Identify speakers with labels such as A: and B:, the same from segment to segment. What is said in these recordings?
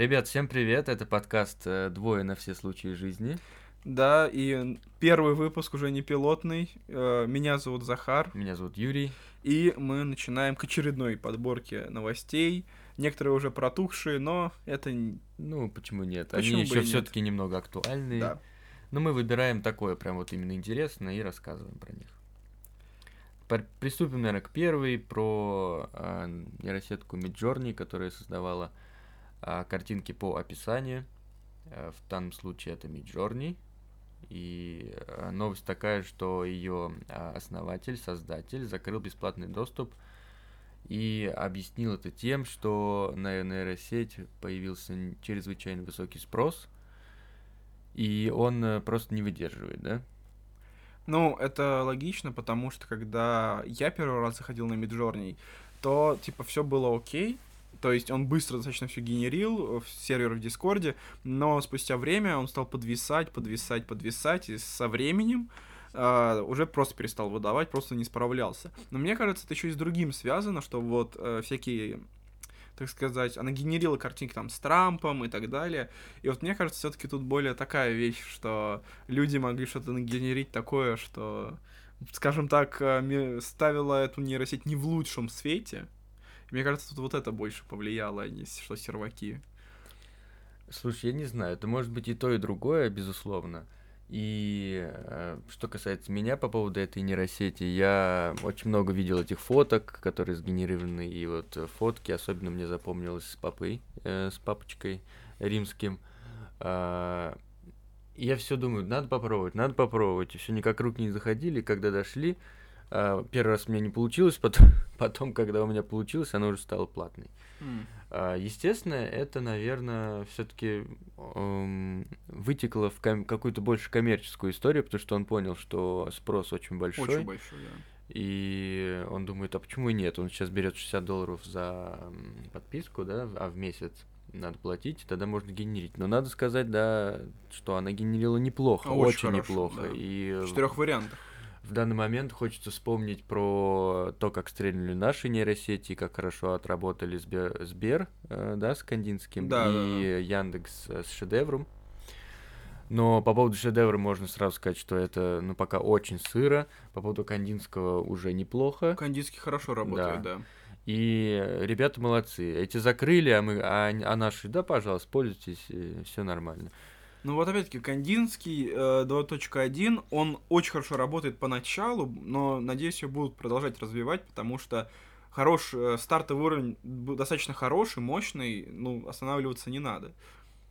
A: Ребят, всем привет, это подкаст э, «Двое на все случаи жизни».
B: Да, и первый выпуск уже не пилотный. Э, Меня зовут Захар.
A: Меня зовут Юрий.
B: И мы начинаем к очередной подборке новостей. Некоторые уже протухшие, но это...
A: Ну, почему нет?
B: Почему
A: Они еще все-таки немного актуальные.
B: Да.
A: Но мы выбираем такое прям вот именно интересное и рассказываем про них. Пр- Приступим, наверное, к первой, про а, нейросетку Midjourney, которая создавала а, картинки по описанию. А, в данном случае это Midjourney. И а, новость такая, что ее основатель, создатель закрыл бесплатный доступ и объяснил это тем, что на нейросеть появился чрезвычайно высокий спрос, и он э, просто не выдерживает, да?
B: Ну, это логично, потому что когда я первый раз заходил на Midjourney, то, типа, все было окей. То есть он быстро достаточно все генерил э, в сервер в Дискорде, но спустя время он стал подвисать, подвисать, подвисать, и со временем а, уже просто перестал выдавать, просто не справлялся. Но мне кажется, это еще и с другим связано, что вот э, всякие так сказать, она генерила картинки там с Трампом и так далее. И вот мне кажется, все-таки тут более такая вещь, что люди могли что-то нагенерить такое, что, скажем так, ставила эту нейросеть не в лучшем свете. Мне кажется, тут вот это больше повлияло, а не что серваки.
A: Слушай, я не знаю, это может быть и то, и другое, безусловно. И э, что касается меня по поводу этой нейросети, я очень много видел этих фоток, которые сгенерированы, и вот э, фотки, особенно мне запомнилось с папой, э, с папочкой римским. И я все думаю, надо попробовать, надо попробовать. И все никак руки не заходили, когда дошли. А, первый раз у меня не получилось, потом, потом, когда у меня получилось, она уже стала платной. А, Естественно, это, наверное, все-таки вытекло в какую-то больше коммерческую историю, потому что он понял, что спрос очень большой.
B: Очень большой, да.
A: И он думает, а почему и нет? Он сейчас берет 60 долларов за подписку, да, а в месяц надо платить, тогда можно генерить. Но надо сказать, да, что она генерила неплохо,
B: Очень
A: очень,
B: хорошо,
A: неплохо.
B: да.
A: И
B: в- четырех вариантах.
A: В данный момент хочется вспомнить про то, как стрельнули наши нейросети, как хорошо отработали Сбер, Сбер, э, да, с Кандинским,
B: Да, да,
A: и Яндекс э, с шедевром. Но по поводу шедевра можно сразу сказать, что это, ну, пока очень сыро. По поводу Кандинского уже неплохо.
B: Кандийский хорошо работает, да.
A: И э, ребята молодцы. Эти закрыли, а мы, а, а наши, да, пожалуйста, пользуйтесь, все нормально.
B: Ну вот опять-таки, Кандинский э, 2.1, он очень хорошо работает поначалу, но, надеюсь, его будут продолжать развивать, потому что хорош, э, стартовый уровень достаточно хороший, мощный, ну, останавливаться не надо.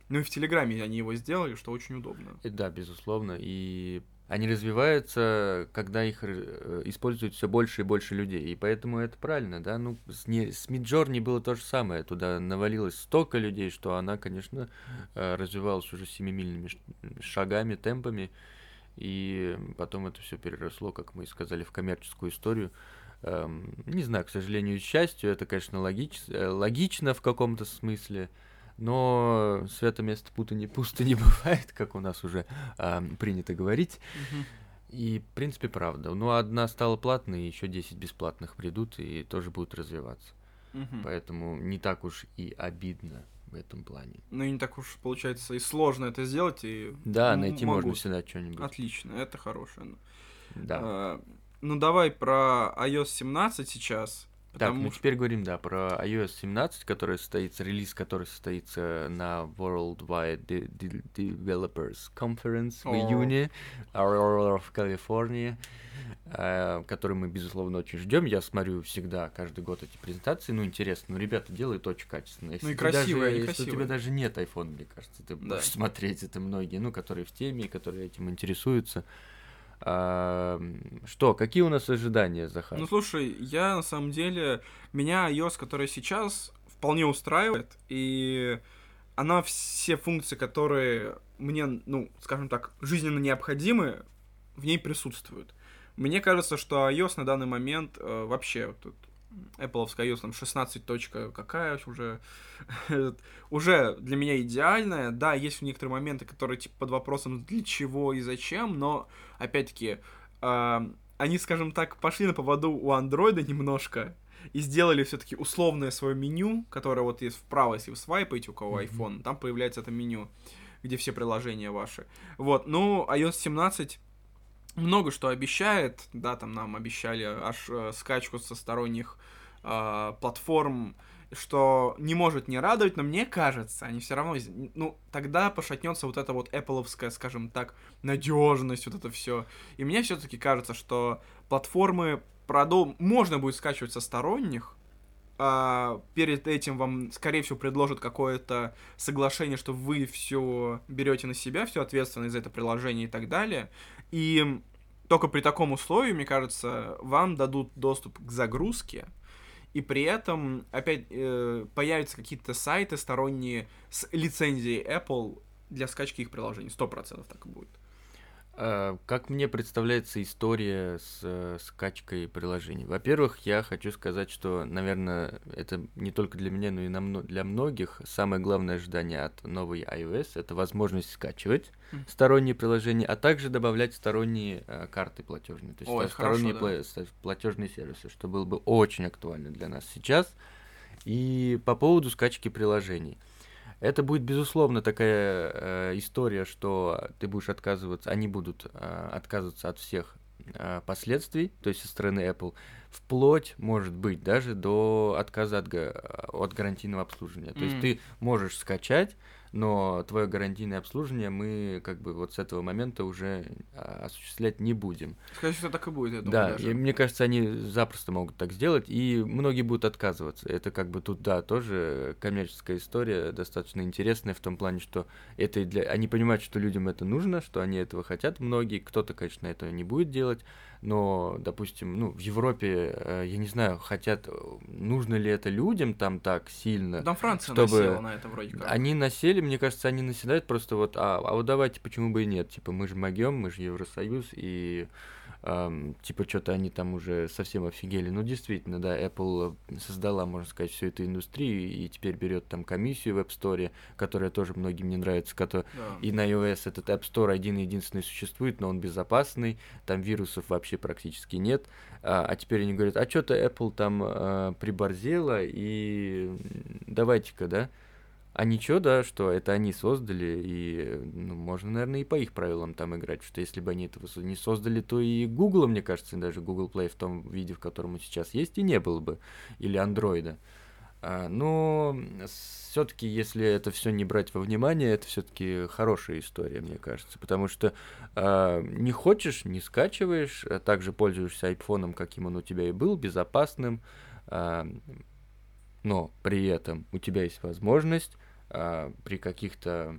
B: Ну и в Телеграме они его сделали, что очень удобно.
A: И да, безусловно. И они развиваются, когда их э, используют все больше и больше людей. И поэтому это правильно, да. Ну, с, не, с Midjourney было то же самое. Туда навалилось столько людей, что она, конечно, э, развивалась уже семимильными шагами, темпами. И потом это все переросло, как мы и сказали, в коммерческую историю. Эм, не знаю, к сожалению, к счастью, это, конечно, логич- э, логично в каком-то смысле. Но свято место пусто не, пусто не бывает, как у нас уже ам, принято говорить. И, в принципе, правда. Ну, одна стала платной, еще 10 бесплатных придут и тоже будут развиваться.
B: Мгм.
A: Поэтому не так уж и обидно в этом плане.
B: Ну и не так уж получается и сложно это сделать, и...
A: Да, найти
B: могу.
A: можно всегда что-нибудь.
B: Отлично, это хорошее.
A: Да.
B: А, ну давай про iOS 17 сейчас.
A: Так,
B: Потому
A: ну
B: что...
A: теперь говорим, да, про iOS 17, который состоится, релиз который состоится на Worldwide De- De- Developers Conference в
B: О.
A: июне, в Калифорнии, э, который мы, безусловно, очень ждем. Я смотрю всегда, каждый год эти презентации, ну, интересно, ну, ребята делают очень качественно. Если
B: Ну и красивые,
A: даже,
B: они
A: Если у тебя
B: красивые.
A: даже нет iPhone, мне кажется, ты
B: Да.
A: будешь смотреть это многие, ну, которые в теме, которые этим интересуются. А, что, какие у нас ожидания, Захар?
B: Ну слушай, я на самом деле, меня iOS, которая сейчас, вполне устраивает, и она все функции, которые мне, ну, скажем так, жизненно необходимы, в ней присутствуют. Мне кажется, что iOS на данный момент э, вообще вот Apple iOS там 16 точка какая уже уже для меня идеальная. Да, есть некоторые моменты, которые типа под вопросом для чего и зачем, но опять-таки а, они, скажем так, пошли на поводу у андроида немножко. и сделали все-таки условное свое меню, которое вот есть вправо, если вы свайпаете, у кого
A: Мгм.
B: iPhone, там появляется это меню, где все приложения ваши. Вот, ну, iOS 17 много что обещает, да, там нам обещали аж э, скачку со сторонних э, платформ, что не может не радовать, но мне кажется, они все равно, ну, тогда пошатнется вот эта вот Apple'овская, скажем так, надежность, вот это все. И мне все-таки кажется, что платформы продол... можно будет скачивать со сторонних, а, перед этим вам, скорее всего, предложат какое-то соглашение, что вы все берете на себя, всю ответственность за это приложение и так далее. И только при таком условии, мне кажется, вам дадут доступ к загрузке, и при этом опять э, появятся какие-то сайты сторонние с лицензией Apple для скачки их приложений. Сто процентов так и будет.
A: А, Как мне представляется история с э, скачкой приложений? Во-первых, я хочу сказать, что, наверное, это не только для меня, но и для многих самое главное ожидание от новой iOS это возможность скачивать
B: Мгм.
A: сторонние приложения, а также добавлять сторонние э, карты платежные, то есть
B: Ой,
A: э, сторонние
B: хорошо, да.
A: платежные сервисы, что было бы очень актуально для нас сейчас. И по поводу скачки приложений. Это будет, безусловно, такая э, история, что ты будешь отказываться, они будут э, отказываться от всех э, последствий, то есть со стороны Apple, вплоть, может быть, даже до отказа от, от гарантийного обслуживания. То есть ты можешь скачать, но твое гарантийное обслуживание мы как бы вот с этого момента уже а, осуществлять не будем.
B: Скорее всего, так и будет, я думаю,
A: Да,
B: даже.
A: и мне кажется, они запросто могут так сделать, и многие будут отказываться. Это как бы тут, да, тоже коммерческая история, достаточно интересная в том плане, что это и для... Они понимают, что людям это нужно, что они этого хотят, многие. Кто-то, конечно, этого не будет делать, но, допустим, ну, в Европе, э, я не знаю, хотят, э, нужно ли это людям там так сильно.
B: Там Франция
A: чтобы
B: насела на это вроде как.
A: Они насели, мне кажется, они наседают просто вот, а, а вот давайте, почему бы и нет, типа, мы же могем, мы же Евросоюз, и ам, типа, что-то они там уже совсем офигели. Ну, действительно, да, Apple создала, можно сказать, всю эту индустрию, и теперь берет там комиссию в App Store, которая тоже многим не нравится, которая
B: Да.
A: и на iOS этот App Store один единственный существует, но он безопасный, там вирусов вообще практически нет. А, а теперь они говорят, а что-то Apple там а, приборзела, и давайте-ка, да? А ничего, да, что это они создали, и ну, можно, наверное, и по их правилам там играть, что если бы они этого не создали, то и Google, мне кажется, даже Google Play в том виде, в котором он сейчас есть, и не было бы, или Андроида. Но все-таки, если это все не брать во внимание, это все-таки хорошая история, мне кажется. Потому что а, не хочешь, не скачиваешь, а также пользуешься айфоном, каким он у тебя и был, безопасным. а, но при этом у тебя есть возможность а, при каких-то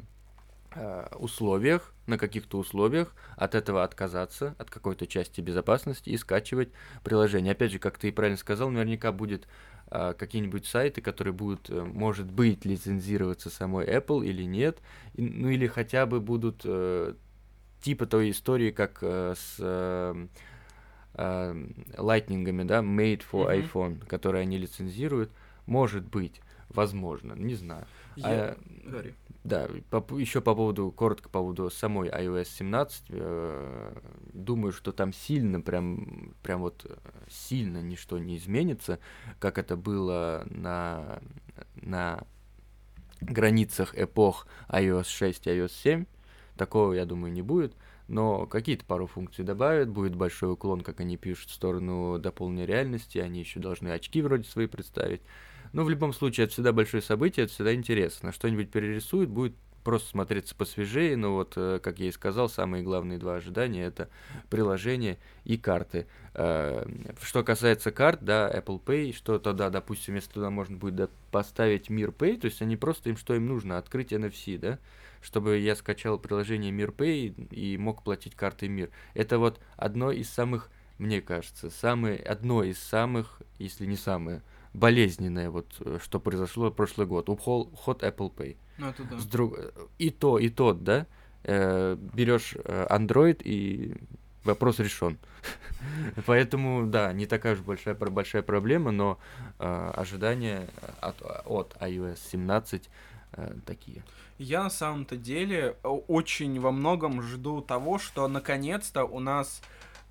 A: а, условиях, на каких-то условиях от этого отказаться, от какой-то части безопасности и скачивать приложение. Опять же, как ты и правильно сказал, наверняка будет а, какие-нибудь сайты, которые будут, э, может быть, лицензироваться самой Apple или нет, и- ну или хотя бы будут э, типа той истории, как э, с э, э, лайтнингами, да, made for
B: Мгм.
A: iPhone, которые они лицензируют, может быть, возможно, не знаю.
B: Я-
A: А, да, еще по поводу, коротко по поводу самой iOS 17, э, думаю, что там сильно, прям, прям вот э, сильно ничто не изменится, как это было на, на границах эпох iOS 6 и iOS 7. Такого, я думаю, не будет. Но какие-то пару функций добавят, будет большой уклон, как они пишут, в сторону дополненной реальности, они еще должны очки вроде свои представить. Но в любом случае, это всегда большое событие, это всегда интересно. Что-нибудь перерисуют, будет просто смотреться посвежее, но вот, э, как я и сказал, самые главные два ожидания — это приложение и карты. Э, Что касается карт, да, Apple Pay, что тогда, допустим, если туда можно будет поставить Мир Pay, то есть они просто им что им нужно, открыть NFC, да, чтобы я скачал приложение Мир Pay и мог платить картой Мир. Это вот одно из самых, мне кажется, самое, одно из самых, если не самое, болезненное, вот, э, что произошло прошлый год, уход, Apple Pay.
B: Ну, это да.
A: С друг... И то, и тот, да, э, берешь э, Android и вопрос решен. Поэтому, да, не такая уж большая, большая проблема, но э, ожидания от, от iOS 17 э, такие.
B: Я на самом-то деле о- очень во многом жду того, что наконец-то у нас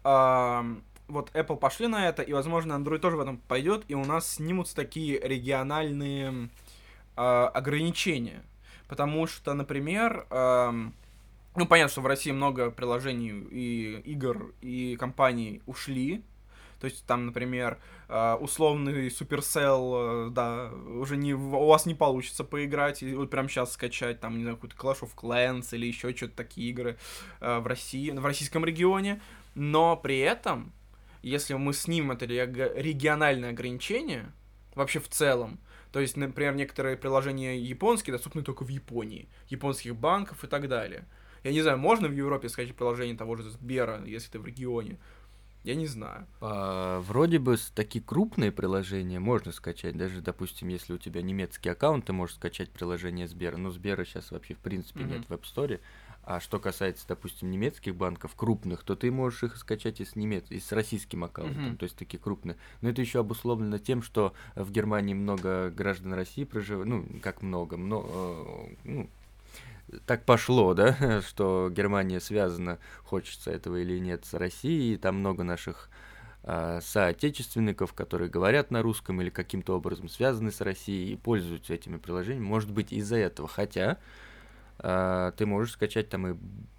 B: ам, вот Apple пошли на это, и, возможно, Android тоже в этом пойдет, и у нас снимутся такие региональные э, ограничения. Потому что, например, э, ну, понятно, что в России много приложений и игр, и компаний ушли. То есть там, например, э, условный Supercell, э, да, уже не, у вас не получится поиграть, и вот прям сейчас скачать, там, не знаю, какой-то Clash of Clans или еще что-то такие игры э, в России, в российском регионе. Но при этом если мы снимем это региональное ограничение, вообще в целом, то есть, например, некоторые приложения японские доступны только в Японии, японских банков и так далее. Я не знаю, можно в Европе скачать приложение того же Сбера, если ты в регионе? Я не знаю.
A: А, вроде бы такие крупные приложения можно скачать. Даже, допустим, если у тебя немецкий аккаунт, ты можешь скачать приложение Сбера. Но Сбера сейчас вообще в принципе mm-hmm. нет в App Store. А что касается, допустим, немецких банков крупных, то ты можешь их скачать и с, немец... и с российским аккаунтом, mm-hmm. то есть такие крупные. Но это еще обусловлено тем, что в Германии много граждан России проживает, ну, как много, много, э, ну, так пошло, да, что Германия связана, хочется этого или нет, с Россией, и там много наших э, соотечественников, которые говорят на русском или каким-то образом связаны с Россией и пользуются этими приложениями. Может быть, из-за этого. Хотя а, ты можешь скачать там и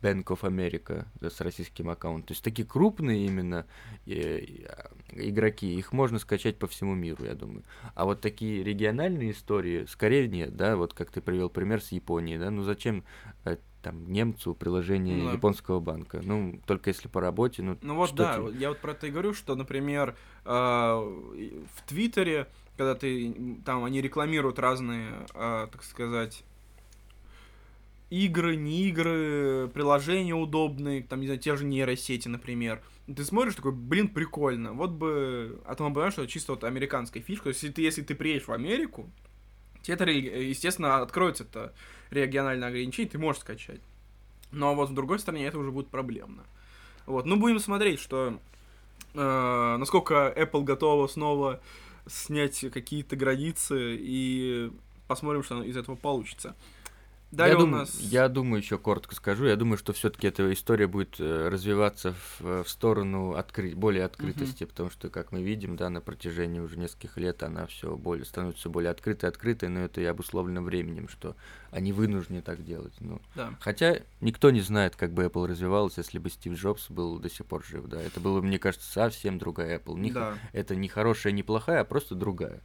A: Bank of America да, с российским аккаунтом. То есть такие крупные именно игроки, их можно скачать по всему миру, я думаю. А вот такие региональные истории, скорее нет, да, вот как ты привел пример с Японией, да, ну зачем э, там немцу приложение ну, японского банка. Ну, только если по работе, ну.
B: Ну вот да, ты... я вот про это и говорю, что, например, э, в Твиттере, когда ты там они рекламируют разные, э, так сказать, игры, не игры, приложения удобные, там, не знаю, те же нейросети, например. Ты смотришь, такой, блин, прикольно. Вот бы... А то мы понимаем, что это чисто вот американская фишка. Если ты, если ты приедешь в Америку, тебе это, естественно, откроется это региональное ограничение, ты можешь скачать. Но вот с другой стороны, это уже будет проблемно. Вот, ну будем смотреть, что э, насколько Apple готова снова снять какие-то границы и посмотрим, что из этого получится.
A: Далее я, дум... нас... я думаю, еще коротко скажу, я думаю, что все-таки эта история будет э, развиваться в, в сторону откры... более открытости, угу. потому что, как мы видим, да, на протяжении уже нескольких лет она все более становится более открытой, открытой, но это и обусловлено временем, что они вынуждены так делать. Ну,
B: да.
A: Хотя никто не знает, как бы Apple развивалась, если бы Стив Джобс был до сих пор жив, да, это было, мне кажется, совсем другая Apple. Не да. Это не хорошая, не плохая, а просто другая.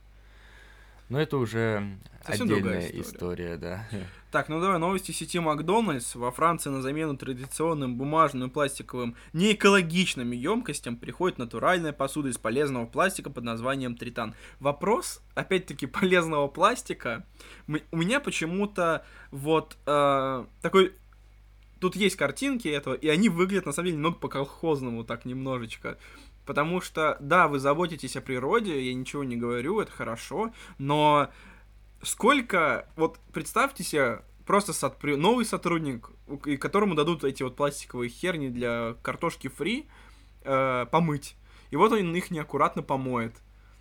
A: Но это уже Совсем отдельная история. история, да.
B: Так, ну давай, новости сети Макдональдс. Во Франции на замену традиционным бумажным, пластиковым, неэкологичным емкостям приходит натуральная посуда из полезного пластика под названием Тритан. Вопрос, опять-таки, полезного пластика. У меня почему-то вот э, такой тут есть картинки этого, и они выглядят, на самом деле, немного по-колхозному, так немножечко. Потому что, да, вы заботитесь о природе, я ничего не говорю, это хорошо, но сколько, вот представьте себе, просто сот... новый сотрудник, которому дадут эти вот пластиковые херни для картошки фри э, помыть. И вот он их неаккуратно помоет.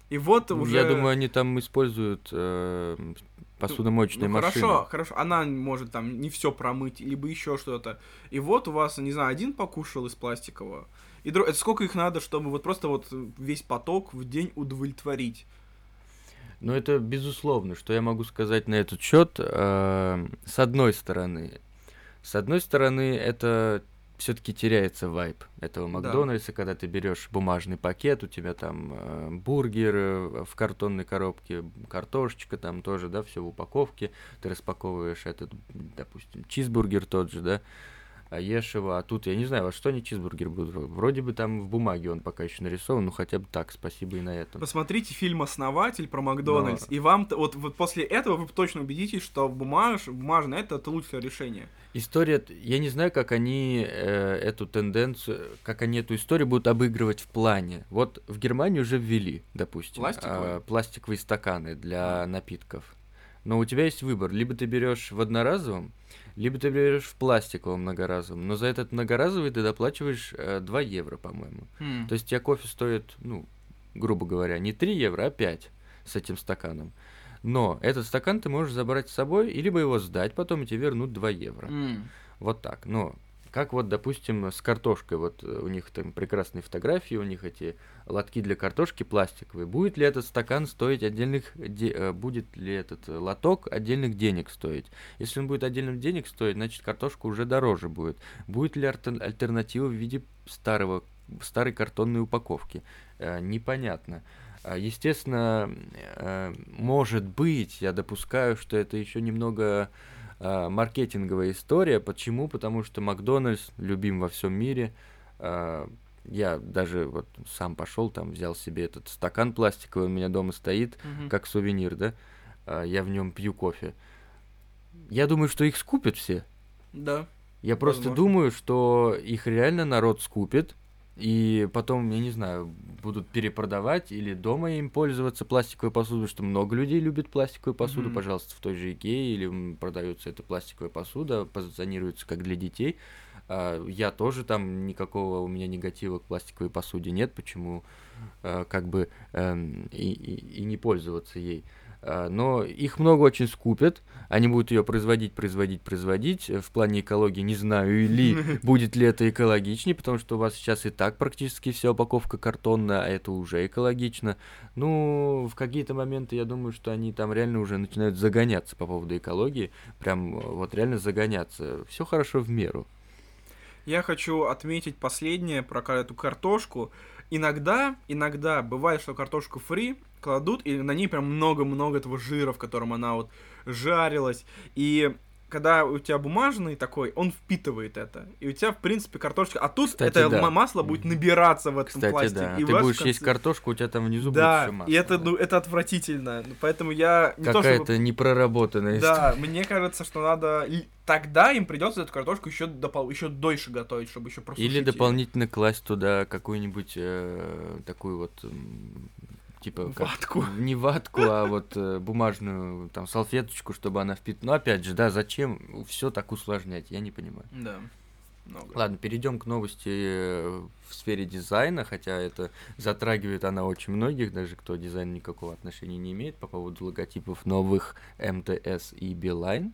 B: И вот
A: ну,
B: уже...
A: Я думаю, они там используют э, посудомоечные ну, машины.
B: Хорошо, хорошо. Она может там не все промыть, либо еще что-то. И вот у вас, не знаю, один покушал из пластикового, и друг... это сколько их надо, чтобы вот просто вот весь поток в день удовлетворить?
A: Ну, это безусловно, что я могу сказать на этот счет. Э, с одной стороны, с одной стороны, это все-таки теряется вайп этого Макдональдса, да. когда ты берешь бумажный пакет, у тебя там э, бургер э, в картонной коробке, картошечка там тоже, да, все в упаковке, ты распаковываешь этот, допустим, чизбургер тот же, да, а ешь его, а тут, я не знаю, во что они чизбургер будут. Вроде бы там в бумаге он пока еще нарисован, ну хотя бы так, спасибо и на этом.
B: Посмотрите фильм «Основатель» про Макдональдс, Но... и вам, вот, вот после этого вы точно убедитесь, что бумаж, бумажное это, это лучшее решение.
A: История, я не знаю, как они э, эту тенденцию, как они эту историю будут обыгрывать в плане. Вот в Германии уже ввели, допустим,
B: пластиковые,
A: э, пластиковые стаканы для а. напитков. Но у тебя есть выбор, либо ты берешь в одноразовом, либо ты берешь в пластиковом многоразовом, но за этот многоразовый ты доплачиваешь э, 2 евро, по-моему.
B: Mm.
A: То есть у тебя кофе стоит, ну, грубо говоря, не 3 евро, а 5 с этим стаканом. Но этот стакан ты можешь забрать с собой, и либо его сдать потом, и тебе вернут 2 евро.
B: Mm.
A: Вот так. Но как вот, допустим, с картошкой. Вот э, у них там прекрасные фотографии, у них эти лотки для картошки пластиковые. Будет ли этот стакан стоить отдельных... Де... Э, будет ли этот лоток отдельных денег стоить? Если он будет отдельных денег стоить, значит картошка уже дороже будет. Будет ли альтернатива в виде старого, старой картонной упаковки? Э, непонятно. А, естественно, э, может быть, я допускаю, что это еще немного э, маркетинговая история. Почему? Потому что Макдональдс любим во всем мире. Э, я даже вот сам пошел, там взял себе этот стакан пластиковый, у меня дома стоит, mm-hmm. как сувенир, да. Э, я в нем пью кофе. Я думаю, что их скупят все.
B: Да.
A: Я просто думаю, что их реально народ скупит, и потом, я не знаю, будут перепродавать или дома им пользоваться пластиковой посудой, что много людей любят пластиковую посуду, mm-hmm. пожалуйста, в той же Икее, или продается эта пластиковая посуда, позиционируется как для детей. А, я тоже там никакого у меня негатива к пластиковой посуде нет, почему а, как бы а, и, и, и не пользоваться ей. А, но их много очень скупят, они будут ее производить, производить, производить. В плане экологии не знаю, или будет ли это экологичнее, потому что у вас сейчас и так практически вся упаковка картонная, а это уже экологично. Ну, в какие-то моменты я думаю, что они там реально уже начинают загоняться по поводу экологии, прям вот реально загоняться. Все хорошо в меру.
B: Я хочу отметить последнее про эту картошку. Иногда, иногда бывает, что картошку фри кладут, и на ней прям много-много этого жира, в котором она вот жарилась. И когда у тебя бумажный такой, он впитывает это. И у тебя, в принципе, картошка... А тут Кстати, это да. масло будет набираться в этом
A: Кстати,
B: пластике.
A: да.
B: И
A: Ты будешь конце... есть картошку, у тебя там внизу
B: да,
A: будет все масло.
B: и это, ну, это отвратительно. Поэтому я...
A: Не Какая-то чтобы... непроработанная
B: Да, история. мне кажется, что надо... Тогда им придется эту картошку еще, допол... еще дольше готовить, чтобы еще
A: просушить Или дополнительно ее. класть туда какую-нибудь э, такую вот типа
B: ватку.
A: Как, не ватку, а вот э, бумажную там салфеточку, чтобы она впитывала. Но опять же, да, зачем все так усложнять, я не понимаю.
B: Да.
A: Много. Ладно, перейдем к новости э, в сфере дизайна, хотя это затрагивает она очень многих, даже кто дизайн никакого отношения не имеет по поводу логотипов новых МТС и Билайн.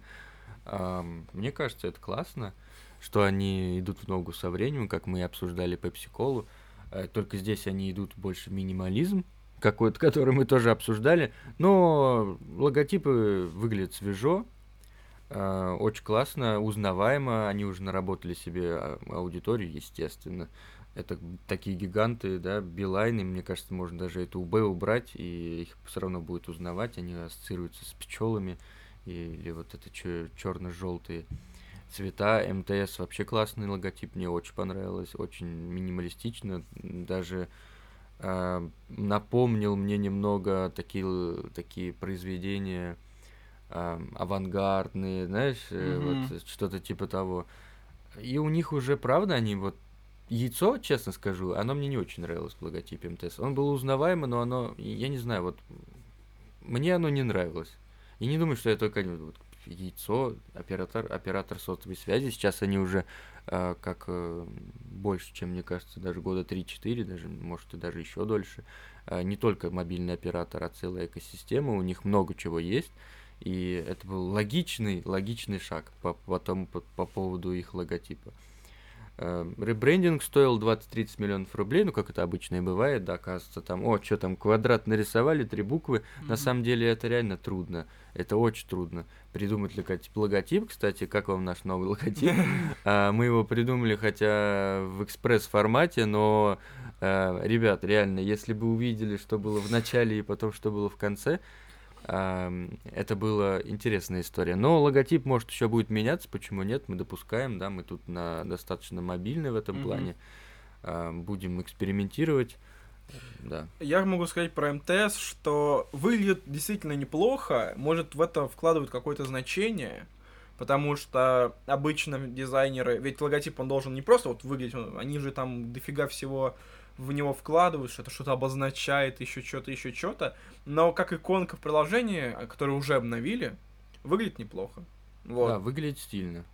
A: Эм, мне кажется, это классно, что они идут в ногу со временем, как мы и обсуждали Пепси-колу. Э, только здесь они идут больше минимализм, какой-то, который мы тоже обсуждали. Но логотипы выглядят свежо, э, очень классно, узнаваемо. Они уже наработали себе а, аудиторию, естественно. Это такие гиганты, да, Билайны, мне кажется, можно даже это УБ убрать, и их все равно будет узнавать. Они ассоциируются с пчелами или вот это черно-желтые цвета. МТС вообще классный логотип, мне очень понравилось, очень минималистично, даже напомнил мне немного такие, такие произведения э, авангардные, знаешь, mm-hmm. вот что-то типа того. И у них уже, правда, они вот яйцо, честно скажу, оно мне не очень нравилось в логотипе МТС. Он был узнаваемый, но оно, я не знаю, вот мне оно не нравилось. И не думаю, что я только вот, яйцо, оператор, оператор сотовой связи. Сейчас они уже как э, больше, чем мне кажется, даже года 3-4, даже, может, и даже еще дольше. Э, не только мобильный оператор, а целая экосистема. У них много чего есть. И это был логичный, логичный шаг по, по, тому, по, по поводу их логотипа. Эм, ребрендинг стоил 20-30 миллионов рублей, ну, как это обычно и бывает, да, оказывается, там, о, что там, квадрат нарисовали, три буквы. Mm-hmm. На самом деле это реально трудно, это очень трудно. Придумать логотип, логотип кстати, как вам наш новый логотип? а, мы его придумали, хотя в экспресс-формате, но, а, ребят, реально, если бы увидели, что было в начале и потом, что было в конце, это была интересная история. Но логотип, может, еще будет меняться, почему нет, мы допускаем, да, мы тут на достаточно мобильны в этом mm-hmm. плане, будем экспериментировать. Да.
B: Я могу сказать про МТС, что выглядит действительно неплохо, может в это вкладывают какое-то значение, потому что обычно дизайнеры, ведь логотип он должен не просто вот выглядеть, они же там дофига всего в него вкладывают, что это что-то обозначает, еще что-то, еще что-то. Но как иконка в приложении, которое уже обновили, выглядит неплохо.
A: Вот. Да, выглядит стильно.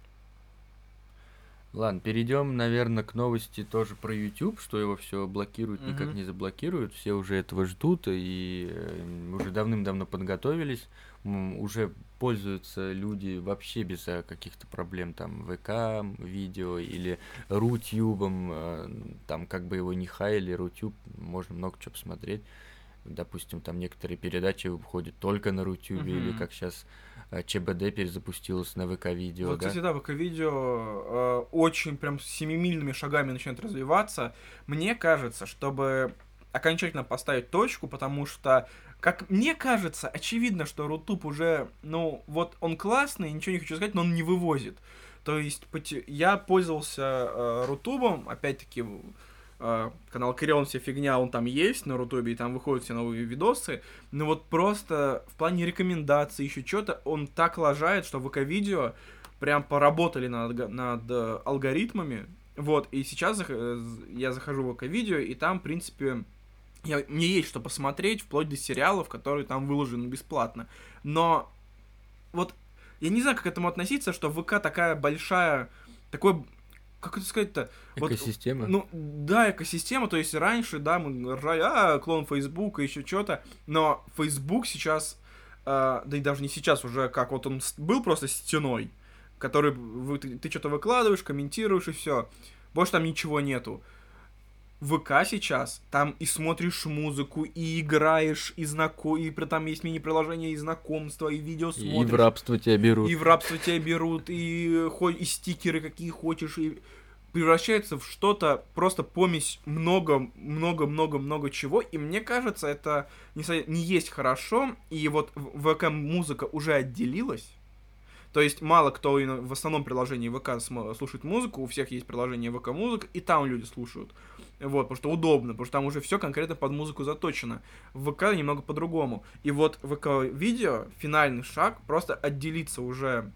A: Ладно, перейдем, наверное, к новости тоже про YouTube, что его все блокируют, mm-hmm. никак не заблокируют. Все уже этого ждут и э, уже давным-давно подготовились. Уже пользуются люди вообще без каких-то проблем, там, ВК видео или Рутюбом, э, там, как бы его не хаяли, Рутюб, можно много чего посмотреть. Допустим, там некоторые передачи выходят только на Рутюбе, mm-hmm. или как сейчас э, ЧБД перезапустилась на ВК-видео.
B: Вот, да? кстати, да, ВК-видео э, очень прям семимильными шагами начинает развиваться. Мне кажется, чтобы окончательно поставить точку, потому что как мне кажется, очевидно, что Рутуб уже, ну, вот он классный, ничего не хочу сказать, но он не вывозит. То есть я пользовался э, Рутубом, опять-таки, э, канал Кирион вся фигня, он там есть на Рутубе, и там выходят все новые видосы, но вот просто в плане рекомендаций, еще что-то, он так лажает, что ВК-видео прям поработали над, над э, алгоритмами, вот, и сейчас э, я захожу в ВК-видео, и там, в принципе, я, мне есть что посмотреть, вплоть до сериалов, которые там выложены бесплатно. Но вот я не знаю, как к этому относиться, что ВК такая большая, такой, как это сказать-то?
A: Экосистема?
B: Вот, ну, да, экосистема, то есть раньше, да, мы ржали, а, клон Фейсбука, еще что-то, но Фейсбук сейчас, э, да и даже не сейчас уже, как вот он был просто стеной, который вы, ты, ты что-то выкладываешь, комментируешь и все. Больше там ничего нету. ВК сейчас, там и смотришь музыку, и играешь, и знаком, и там есть мини-приложения, и знакомства, и видео смотришь.
A: И в рабство тебя берут.
B: И в рабство тебя берут, и, и стикеры какие хочешь, и превращается в что-то просто помесь много, много, много, много чего, и мне кажется, это не, не есть хорошо, и вот ВК музыка уже отделилась, то есть мало кто в основном приложении ВК слушает музыку, у всех есть приложение ВК музыка, и там люди слушают. Вот, потому что удобно, потому что там уже все конкретно под музыку заточено. В ВК немного по-другому. И вот ВК-видео, финальный шаг, просто отделиться уже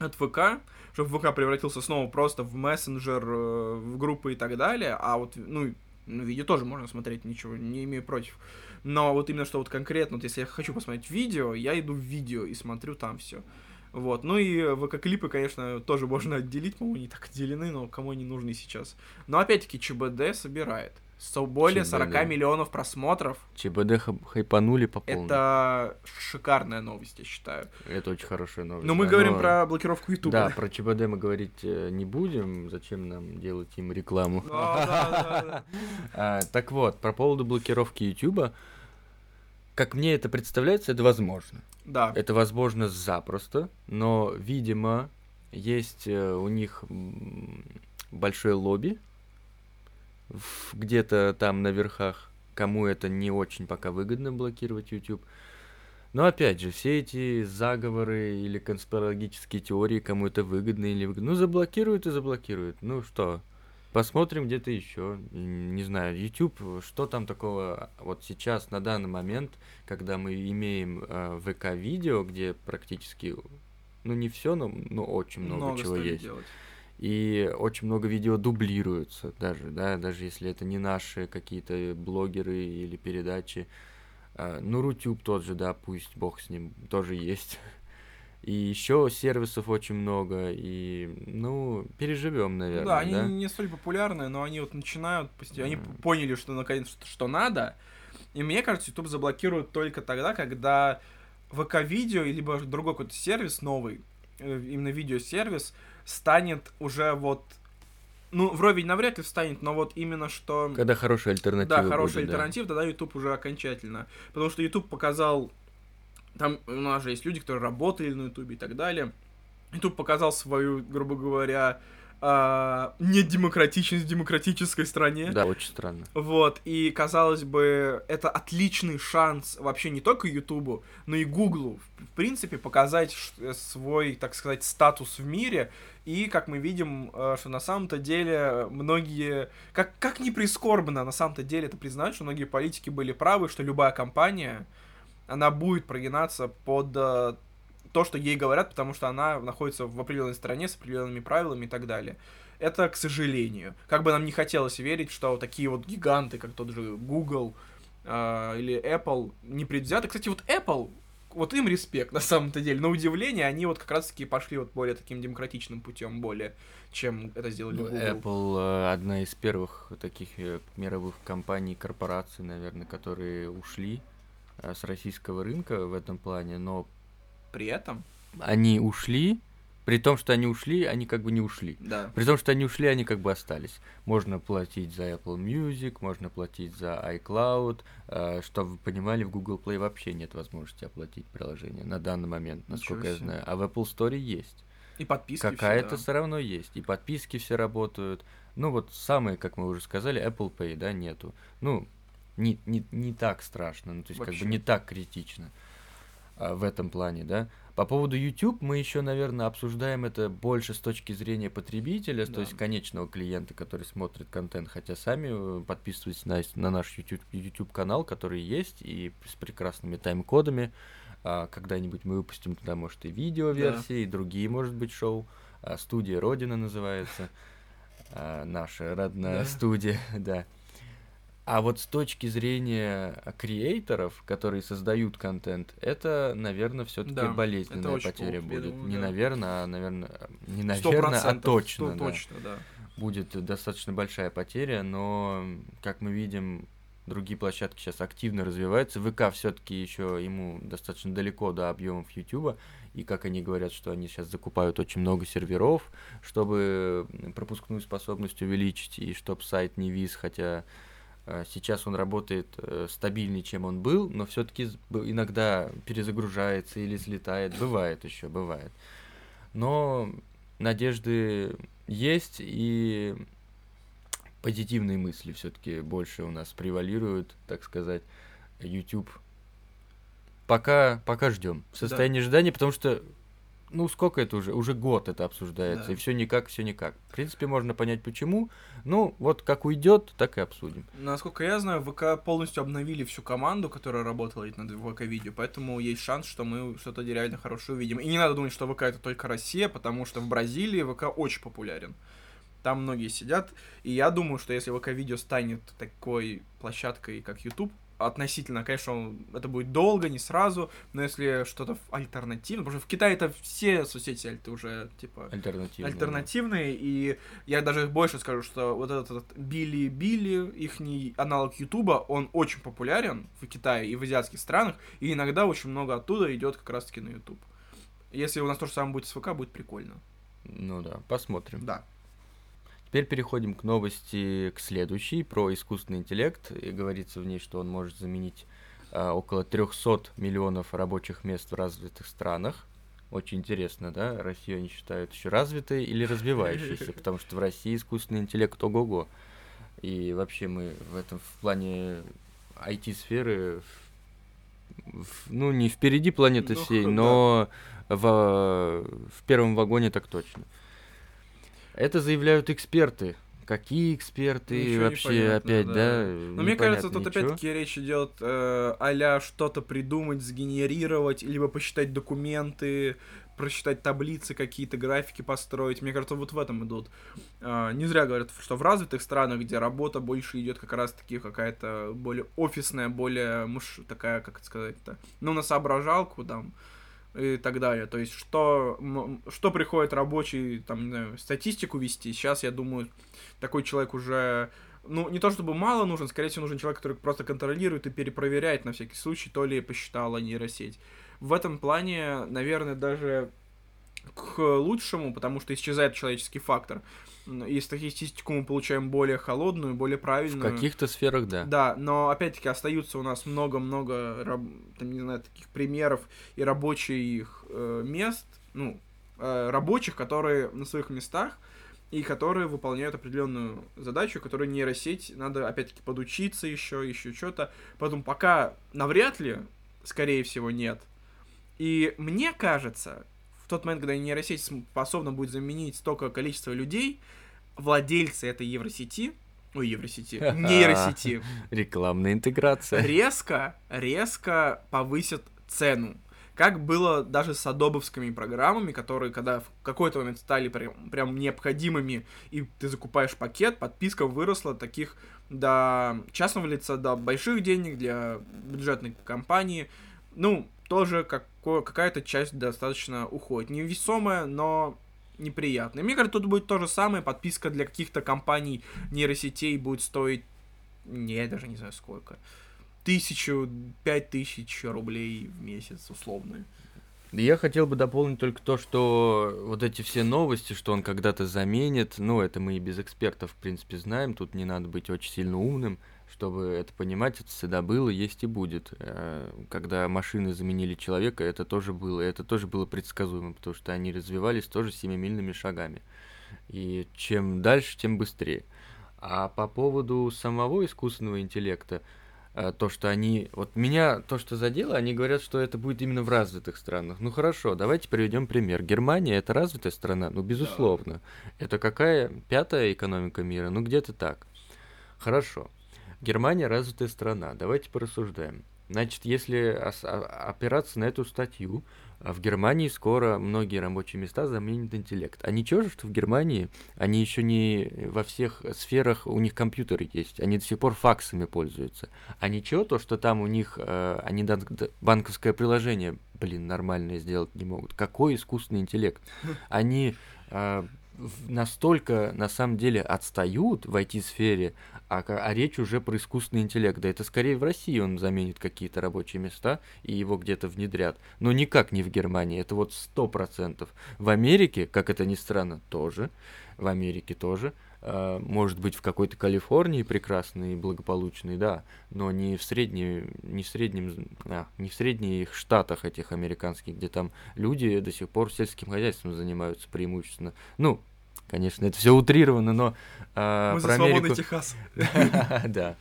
B: от ВК, чтобы ВК превратился снова просто в мессенджер, э, в группы и так далее, а вот, ну, ну, видео тоже можно смотреть, ничего не имею против. Но вот именно что вот конкретно, вот если я хочу посмотреть видео, я иду в видео и смотрю там все. Вот. Ну и ВК-клипы, конечно, тоже можно отделить, по-моему, не так отделены, но кому они нужны сейчас. Но опять-таки ЧБД собирает. Более ЧБД. 40 миллионов просмотров.
A: ЧБД хайпанули по
B: полной. Это шикарная новость, я считаю.
A: Это очень хорошая новость.
B: Но мы да, говорим но... про блокировку Ютуба.
A: Да, про ЧБД мы говорить э, не будем. Зачем нам делать им рекламу? А, так вот, по поводу блокировки Ютуба как мне это представляется, это возможно.
B: Да.
A: Это возможно запросто, но, видимо, есть э, у них большое лобби где-то там на верхах, кому это не очень пока выгодно блокировать YouTube. Но опять же, все эти заговоры или конспирологические теории, кому это выгодно или выгодно, ну заблокируют и заблокируют. Ну что, Посмотрим где-то еще. Не знаю, YouTube, что там такого вот сейчас, на данный момент, когда мы имеем э, ВК-видео, где практически, ну не все, но, но очень много, много чего есть. Делать. И очень много видео дублируются даже, да, даже если это не наши какие-то блогеры или передачи. Э, ну, Рутюб тот же, да, пусть бог с ним, тоже есть. И еще сервисов очень много, и, ну, переживем, наверное.
B: Да, они
A: да?
B: не столь популярны, но они вот начинают, mm. они поняли, что наконец что, что надо. И мне кажется, YouTube заблокируют только тогда, когда ВК-видео, либо другой какой-то сервис новый, э, именно видеосервис, станет уже вот ну, вровень навряд ли встанет, но вот именно что...
A: Когда хорошая альтернатива
B: Да, хорошая будет, альтернатива, да. тогда YouTube уже окончательно. Потому что YouTube показал там у нас же есть люди, которые работали на Ютубе и так далее. И тут показал свою, грубо говоря, а, недемократичность в демократической стране.
A: Да, очень странно.
B: Вот, и казалось бы, это отличный шанс вообще не только Ютубу, но и Гуглу, в принципе, показать свой, так сказать, статус в мире. И, как мы видим, э, что на самом-то деле многие, как, как ни прискорбно, на самом-то деле это признают, что многие политики были правы, что любая компания, она будет прогинаться под э, то, что ей говорят, потому что она находится в определенной стране с определенными правилами и так далее. Это, к сожалению. Как бы нам не хотелось верить, что такие вот гиганты, как тот же Google э, или Apple, не предвзяты. Кстати, вот Apple, вот им респект на самом-то деле. На удивление, они вот как раз-таки пошли вот более таким демократичным путем, более, чем это сделали ну, Google.
A: Apple э, одна из первых таких э, мировых компаний, корпораций, наверное, которые ушли с российского рынка в этом плане, но
B: при этом...
A: Они ушли, при том, что они ушли, они как бы не ушли.
B: Да.
A: При том, что они ушли, они как бы остались. Можно платить за Apple Music, можно платить за iCloud. Э, Чтобы вы понимали, в Google Play вообще нет возможности оплатить приложение на данный момент, насколько я знаю. А в Apple Store есть.
B: И подписки
A: Какая-то
B: все,
A: все равно есть. И подписки все работают. Ну вот самые, как мы уже сказали, Apple Pay, да, нету. Ну, не, не, не так страшно, ну, то есть как
B: Вообще.
A: бы не так критично а, в этом плане, да. По поводу YouTube мы еще, наверное, обсуждаем это больше с точки зрения потребителя,
B: Да.
A: то есть конечного клиента, который смотрит контент, хотя сами э, подписывайтесь на, на наш YouTube, YouTube канал, который есть, и с прекрасными тайм-кодами. А, когда-нибудь мы выпустим туда, может, и видео-версии, и другие, может быть, шоу. А, студия Родина называется. А, наша родная
B: Да.
A: студия, да. А вот с точки зрения креаторов, которые создают контент, это, наверное, все-таки
B: Да,
A: болезненная потеря
B: плохо,
A: будет.
B: думаю,
A: не
B: да.
A: наверное, а, наверное, не наверное, а точно. да.
B: точно, да.
A: Будет достаточно большая потеря, но, как мы видим, другие площадки сейчас активно развиваются. ВК все-таки еще ему достаточно далеко до объемов YouTube, и как они говорят, что они сейчас закупают очень много серверов, чтобы пропускную способность увеличить, и чтобы сайт не вис, хотя э, сейчас он работает э, стабильнее, чем он был, но все-таки иногда перезагружается или слетает. Бывает еще, бывает. Но надежды есть, и позитивные мысли все-таки больше у нас превалируют, так сказать. YouTube. Пока, пока ждем. В
B: Да.
A: состоянии ожидания, потому что, ну, сколько это уже? Уже год это обсуждается,
B: Да.
A: и все никак, все никак. В принципе, можно понять почему. Ну, вот как уйдет, так и обсудим.
B: Насколько я знаю, ВК полностью обновили всю команду, которая работала над ВК-видео, поэтому есть шанс, что мы что-то реально хорошее увидим. И не надо думать, что ВК это только Россия, потому что в Бразилии ВК очень популярен. Там многие сидят, и я думаю, что если ВК-видео станет такой площадкой, как YouTube, относительно, конечно, он- это будет долго, не сразу, но если что-то альтернативное, потому что в Китае это все соцсети альты уже, типа,
A: Альтернативно. да.
B: альтернативные, и я даже больше скажу, что вот этот, этот Билли Билли, их аналог Ютуба, он очень популярен в Китае и в азиатских странах, и иногда очень много оттуда идет как раз-таки на Ютуб. Если у нас то же самое будет с ВК, будет прикольно.
A: Ну да, посмотрим.
B: Да.
A: Теперь переходим к новости, к следующей, про искусственный интеллект. И говорится в ней, что он может заменить а, около 300 миллионов рабочих мест в развитых странах. Очень интересно, да? Россию они считают еще развитой или развивающейся, потому что в России искусственный интеллект ого-го. И вообще мы в этом в плане IT-сферы, ну, не впереди планеты
B: Ну,
A: всей, но в, в первом вагоне так точно. Это заявляют эксперты. Какие эксперты
B: Ничего
A: вообще
B: понятно,
A: опять,
B: да.
A: да?
B: Но мне кажется, тут
A: ничего.
B: опять-таки речь идет э, а что-то придумать, сгенерировать, либо посчитать документы, просчитать таблицы, какие-то графики построить. Мне кажется, вот в этом идут. А, не зря говорят, что в развитых странах, где работа больше идет как раз-таки какая-то более офисная, более муж, такая, как это сказать-то, ну, на соображалку там и так далее. То есть, что, что приходит рабочий, там, не знаю, статистику вести, сейчас, я думаю, такой человек уже ну, не то чтобы мало нужен, скорее всего, нужен человек, который просто контролирует и перепроверяет на всякий случай, то ли посчитала нейросеть. В этом плане, наверное, даже к лучшему, потому что исчезает человеческий фактор. И статистику мы получаем более холодную, более
A: В
B: правильную.
A: каких-то сферах, да.
B: Да, но опять-таки остаются у нас много-много, там, не знаю, таких примеров и рабочих э, мест, ну, э, рабочих, которые на своих местах и которые выполняют определенную задачу, которую нейросеть надо опять-таки подучиться еще, еще что-то. Поэтому пока навряд ли, скорее всего, нет. И мне кажется, в тот момент, когда нейросеть способна будет заменить столько количества людей, владельцы этой евросети, ой, евросети, нейросети,
A: Рекламная интеграция.
B: резко, резко повысят цену. Как было даже с адобовскими программами, которые, когда в какой-то момент стали прям, прям необходимыми, и ты закупаешь пакет, подписка выросла таких до частного лица, до больших денег для бюджетной компании. Ну, тоже како- какая-то часть достаточно уходит. Невесомая, но неприятная. Мне кажется, тут будет то же самое. Подписка для каких-то компаний нейросетей будет стоить, не, я даже не знаю сколько тысячу, пять тысяч рублей в месяц, условно.
A: Я хотел бы дополнить только то, что вот эти все новости, что он когда-то заменит, ну, это мы и без экспертов, в принципе, знаем, тут не надо быть очень сильно умным, чтобы это понимать, это всегда было, есть и будет. Э, когда машины заменили человека, это тоже было, это тоже было предсказуемо, потому что они развивались тоже семимильными шагами. И чем дальше, тем быстрее. А по поводу самого искусственного интеллекта, Э, то, что они... Вот меня то, что задело, они говорят, что это будет именно в развитых странах. Ну хорошо, давайте приведем пример. Германия это развитая страна? Ну, безусловно. Да. Это какая? Пятая экономика мира? Ну, где-то так. Хорошо. Германия развитая страна. Давайте порассуждаем. Значит, если опираться на эту статью, в Германии скоро многие рабочие места заменит интеллект. А ничего же, что в Германии они еще не во всех сферах у них компьютеры есть, они до сих пор факсами пользуются. А ничего то, что там у них э, они банковское приложение, блин, нормальное сделать не могут. Какой искусственный интеллект? Они э, настолько на самом деле отстают в IT-сфере, а, а речь уже про искусственный интеллект. Да это скорее в России он заменит какие-то рабочие места и его где-то внедрят. Но никак не в Германии, это вот сто процентов. В Америке, как это ни странно, тоже. В Америке тоже. Uh, может быть, в какой-то Калифорнии прекрасный и благополучный, да, но не в средней, не в среднем, а, не в средних штатах этих американских, где там люди до сих пор сельским хозяйством занимаются преимущественно. Ну, Конечно, это все утрировано, но
B: э, Мы про за Америку... Техас.
A: Да.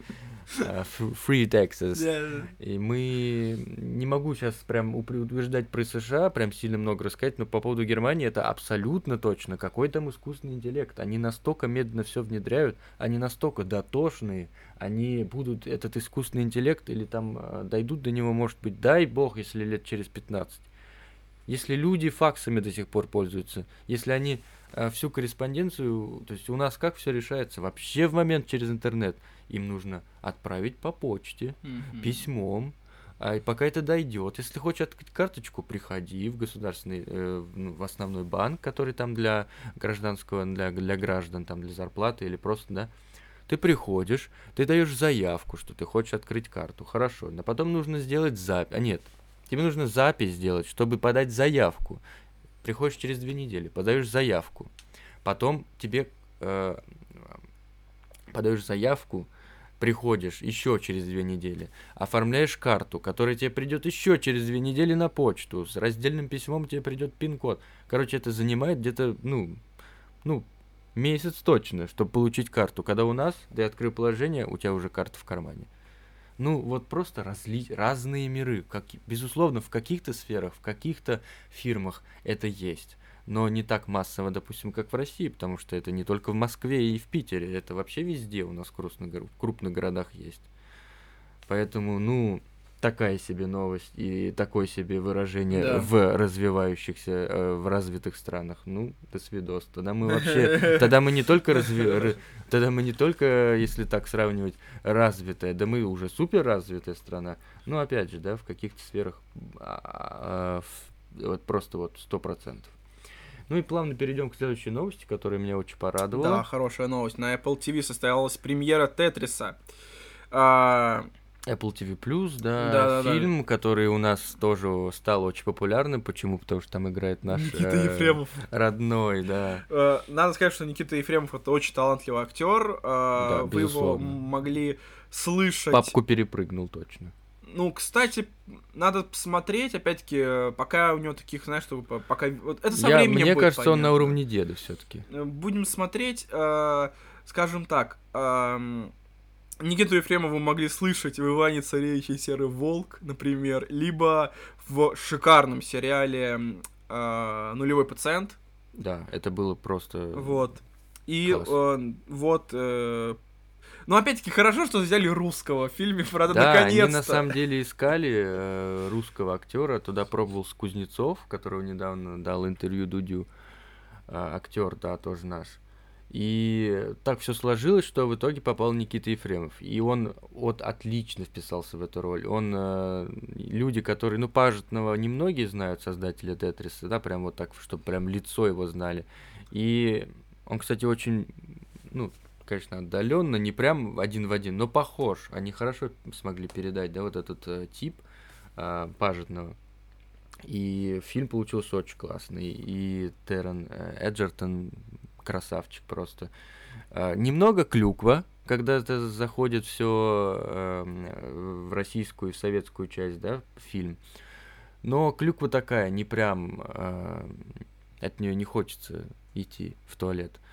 A: А, free Texas. И мы не могу сейчас прям утверждать про США, прям сильно много рассказать, но по поводу Германии это абсолютно точно. Какой там искусственный интеллект? Они настолько медленно все внедряют, они настолько дотошные, они будут этот искусственный интеллект или там а, дойдут до него, может быть, дай бог, если лет через 15. Если люди факсами до сих пор пользуются, если они Э, всю корреспонденцию, то есть у нас как все решается вообще в момент через интернет. Им нужно отправить по почте, mm-hmm. письмом, а пока это дойдет. Если ты хочешь открыть карточку, приходи в государственный, э, ну, в основной банк, который там для гражданского, для, для граждан, там для зарплаты или просто, да. Ты приходишь, ты даешь заявку, что ты хочешь открыть карту, хорошо. Но потом нужно сделать запись. А нет, тебе нужно запись сделать, чтобы подать заявку приходишь через две недели, подаешь заявку, потом тебе э, подаешь заявку, приходишь еще через две недели, оформляешь карту, которая тебе придет еще через две недели на почту, с раздельным письмом тебе придет пин-код. Короче, это занимает где-то, ну, ну, месяц точно, чтобы получить карту. Когда у нас, ты открыл положение, у тебя уже карта в кармане. Ну, вот просто разли... разные миры. Как... Безусловно, в каких-то сферах, в каких-то фирмах это есть. Но не так массово, допустим, как в России, потому что это не только в Москве и в Питере, это вообще везде у нас в крупных, в крупных городах есть. Поэтому, ну, такая себе новость и такое себе выражение да. в развивающихся, э, в развитых странах. Ну, до свидос. Тогда мы вообще, тогда мы не только разви... тогда мы не только, если так сравнивать, развитая, да мы уже супер развитая страна. Ну, опять же, да, в каких-то сферах а, а, вот просто вот сто процентов. Ну и плавно перейдем к следующей новости, которая меня очень порадовала.
B: Да, хорошая новость. На Apple TV состоялась премьера Тетриса. А,
A: Apple TV Plus, да, да, да фильм, да. который у нас тоже стал очень популярным. Почему? Потому что там играет наш
B: Никита э, Ефремов.
A: родной, да.
B: Э, надо сказать, что Никита Ефремов это очень талантливый актер. Э, да, Вы его могли слышать.
A: Папку перепрыгнул точно.
B: Ну, кстати, надо посмотреть, опять-таки, пока у него таких, знаешь, что пока вот это со Я,
A: временем Мне кажется, понятно. он на уровне деда все-таки.
B: Э, будем смотреть, э, скажем так. Э, Никиту Ефремову могли слышать в Иване Царевиче Серый Волк, например, либо в шикарном сериале э, Нулевой пациент.
A: Да, это было просто.
B: Вот. И э, вот. Э, ну, опять-таки, хорошо, что взяли русского в фильме, правда,
A: да,
B: наконец-то.
A: они на самом деле искали э, русского актера. Туда пробовал Кузнецов, которого недавно дал интервью Дудю. Э, актер, да, тоже наш. И так все сложилось, что в итоге попал Никита Ефремов. И он вот отлично вписался в эту роль. Он э, люди, которые, ну, Пажетного немногие знают, создателя Тетриса, да, прям вот так, чтобы прям лицо его знали. И он, кстати, очень, ну, конечно, отдаленно, не прям один в один, но похож. Они хорошо смогли передать, да, вот этот э, тип э, Пажетного. И фильм получился очень классный. И Террен э, Эджертон красавчик просто. Э, немного клюква, когда это заходит все э, в российскую и советскую часть, да, фильм. Но клюква такая, не прям э, от нее не хочется идти в туалет. А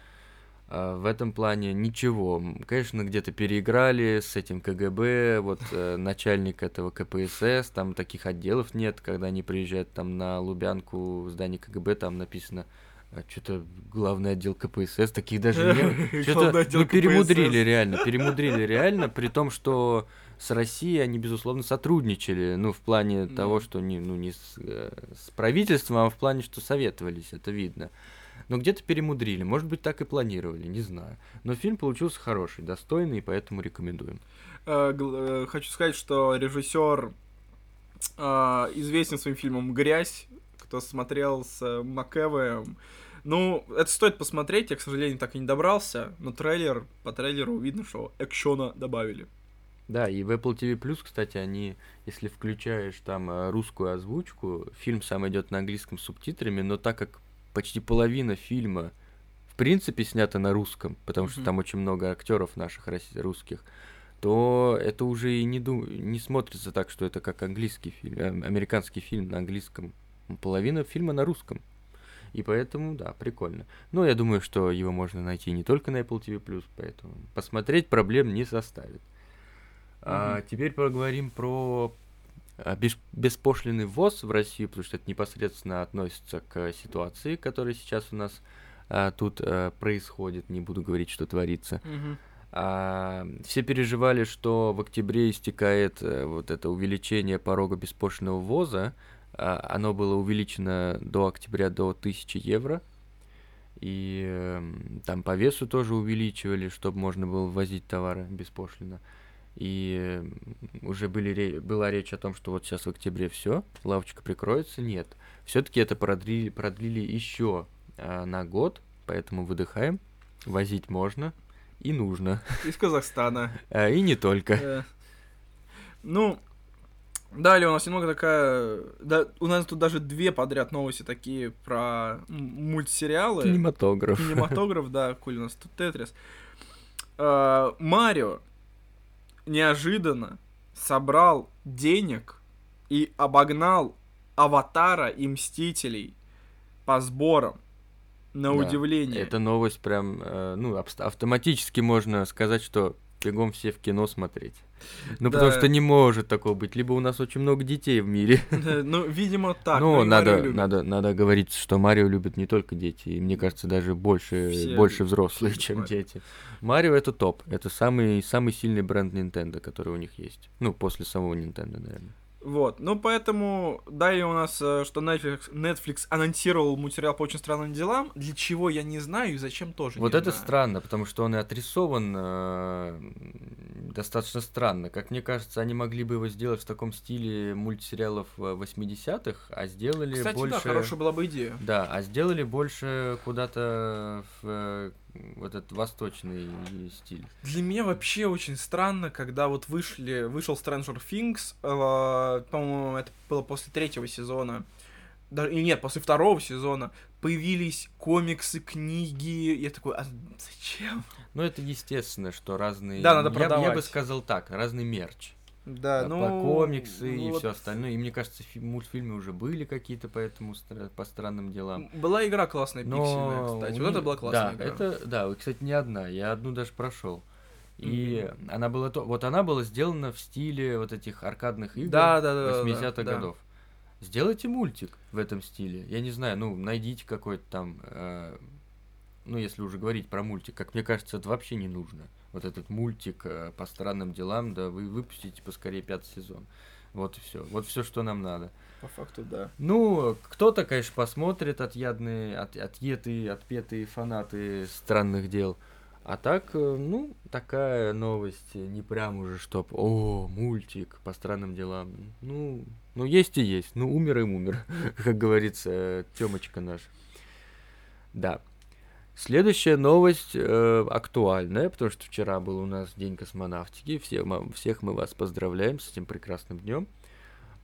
A: в этом плане ничего. Конечно, где-то переиграли с этим КГБ, вот э, начальник этого КПСС, там таких отделов нет, когда они приезжают там на Лубянку, в здание КГБ, там написано а что-то главный отдел КПСС, таких даже нет. Что-то ну, перемудрили реально, перемудрили реально, при том, что с Россией они, безусловно, сотрудничали, ну, в плане mm. того, что не, ну, не с, э, с правительством, а в плане, что советовались, это видно. Но где-то перемудрили, может быть, так и планировали, не знаю. Но фильм получился хороший, достойный, и поэтому рекомендуем.
B: Э, э, хочу сказать, что режиссер известен своим фильмом «Грязь», кто смотрел с Макэвоем. Ну, это стоит посмотреть, я, к сожалению, так и не добрался, но трейлер, по трейлеру видно, что экшона добавили.
A: Да, и в Apple TV Plus, кстати, они, если включаешь там э, русскую озвучку, фильм сам идет на английском с субтитрами, но так как почти половина фильма в принципе снята на русском, потому mm-hmm. что там очень много актеров наших русских, то это уже и не, дум... не смотрится так, что это как английский фильм, э, американский фильм на английском. Половина фильма на русском. И поэтому, да, прикольно. Но я думаю, что его можно найти не только на Apple TV+, поэтому посмотреть проблем не составит. А, теперь поговорим про беспошлиный ввоз в Россию, потому что это непосредственно относится к ситуации, которая сейчас у нас а, тут а, происходит. Не буду говорить, что творится. А, все переживали, что в октябре истекает а, вот это увеличение порога беспошлиного ввоза. А, оно было увеличено до октября до 1000 евро. И э, там по весу тоже увеличивали, чтобы можно было ввозить товары беспошлино. И уже были, была речь о том, что вот сейчас в октябре все, лавочка прикроется. Нет. Все-таки это продлили, продлили еще а, на год, поэтому выдыхаем. Возить можно и нужно.
B: Из Казахстана.
A: А, и не только.
B: Э, ну, далее у нас немного такая... Да, у нас тут даже две подряд новости такие про мультсериалы.
A: Кинематограф.
B: Кинематограф, да, коль у нас тут Тетрис. А, Марио неожиданно собрал денег и обогнал Аватара и Мстителей по сборам. На да, удивление.
A: Эта новость прям, э, ну, автоматически можно сказать, что бегом все в кино смотреть. Ну, да. потому что не может такого быть. Либо у нас очень много детей в мире.
B: Ну, видимо, так.
A: Ну, надо, надо, надо говорить, что Марио любят не только дети. И мне кажется, даже больше, больше взрослые, чем дети. Марио это топ. Это самый, самый сильный бренд Nintendo, который у них есть. Ну, после самого Nintendo, наверное.
B: Вот, ну поэтому далее у нас, э, что Netflix, Netflix анонсировал мультсериал по очень странным делам, для чего я не знаю и зачем тоже
A: Вот это
B: знаю.
A: странно, потому что он и отрисован э, достаточно странно. Как мне кажется, они могли бы его сделать в таком стиле мультсериалов 80-х, а сделали
B: Кстати,
A: больше...
B: да, хорошая была бы идея.
A: Да, а сделали больше куда-то в вот этот восточный стиль.
B: Для меня вообще очень странно, когда вот вышли, вышел Stranger Things, э, по-моему, это было после третьего сезона, даже, и нет, после второго сезона, появились комиксы, книги, я такой, а зачем?
A: Ну, это естественно, что разные...
B: Да, надо продавать.
A: Я, я бы сказал так, разный мерч.
B: Да,
A: ну... По комиксы ну, и вот... все остальное. И мне кажется, фи- мультфильмы уже были какие-то по этому по странным делам.
B: Была игра классная, Но... пиксельная, кстати. Вот это была классная
A: да,
B: игра.
A: Это, да, кстати, не одна. Я одну даже прошел. И mm-hmm. она была то, вот она была сделана в стиле вот этих аркадных игр
B: да, да, да,
A: 80-х да, годов. Да. Сделайте мультик в этом стиле. Я не знаю, ну, найдите какой-то там, э, ну, если уже говорить про мультик, как мне кажется, это вообще не нужно вот этот мультик э, по странным делам, да вы выпустите поскорее пятый сезон. Вот и все. Вот все, что нам надо.
B: По факту, да.
A: Ну, кто-то, конечно, посмотрит отъядные, от, отъетые, отпетые фанаты странных дел. А так, э, ну, такая новость, не прям уже, чтоб, о, мультик по странным делам. Ну, ну есть и есть. Ну, умер и умер, как говорится, Тёмочка наш. Да. Следующая новость э, актуальная, потому что вчера был у нас День космонавтики. Все, мы, всех мы вас поздравляем с этим прекрасным днем.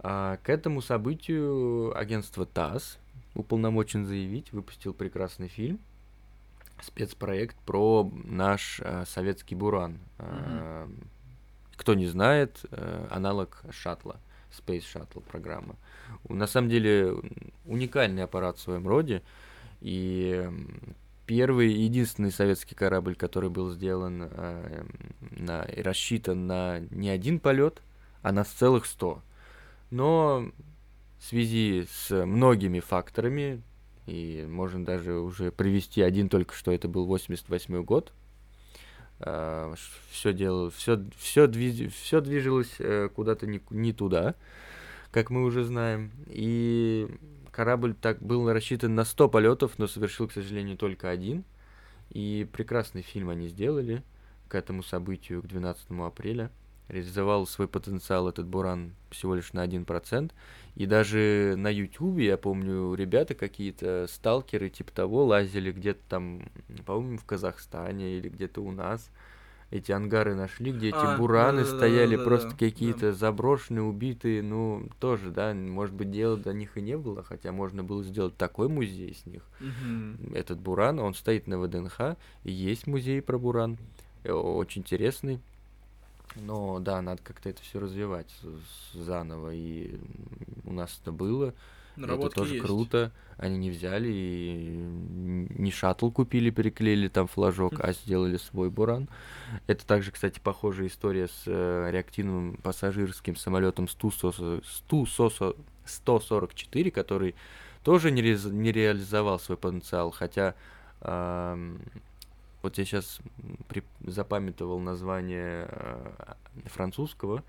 A: А к этому событию агентство ТАСС уполномочен заявить, выпустил прекрасный фильм, спецпроект про наш э, советский Буран. Э, кто не знает, э, аналог шаттла, Space Shuttle программа. На самом деле уникальный аппарат в своем роде, и первый и единственный советский корабль, который был сделан э, на, и рассчитан на не один полет, а на целых сто. Но в связи с многими факторами, и можно даже уже привести один только что это был 88 год, э, все делал, все, все, движ, все движилось э, куда-то не, не туда, как мы уже знаем, и корабль так был рассчитан на 100 полетов, но совершил, к сожалению, только один. И прекрасный фильм они сделали к этому событию, к 12 апреля. Реализовал свой потенциал этот Буран всего лишь на 1%. И даже на Ютубе, я помню, ребята какие-то, сталкеры типа того, лазили где-то там, по-моему, в Казахстане или где-то у нас эти ангары нашли, где эти а, бураны да, стояли, да, да, просто да, какие-то да. заброшенные, убитые, ну, тоже, да, может быть, дела до них и не было, хотя можно было сделать такой музей с них. Угу. Этот буран, он стоит на ВДНХ, и есть музей про буран, э, очень интересный. Но да, надо как-то это все развивать заново, и у нас это было. Наработки это тоже есть. круто. Они не взяли и не шаттл купили, переклеили там флажок, а сделали свой буран. Это также, кстати, похожая история с э, реактивным пассажирским самолетом Сту-144, который тоже не, ре не реализовал свой потенциал, хотя э, вот я сейчас запамятовал название э, французского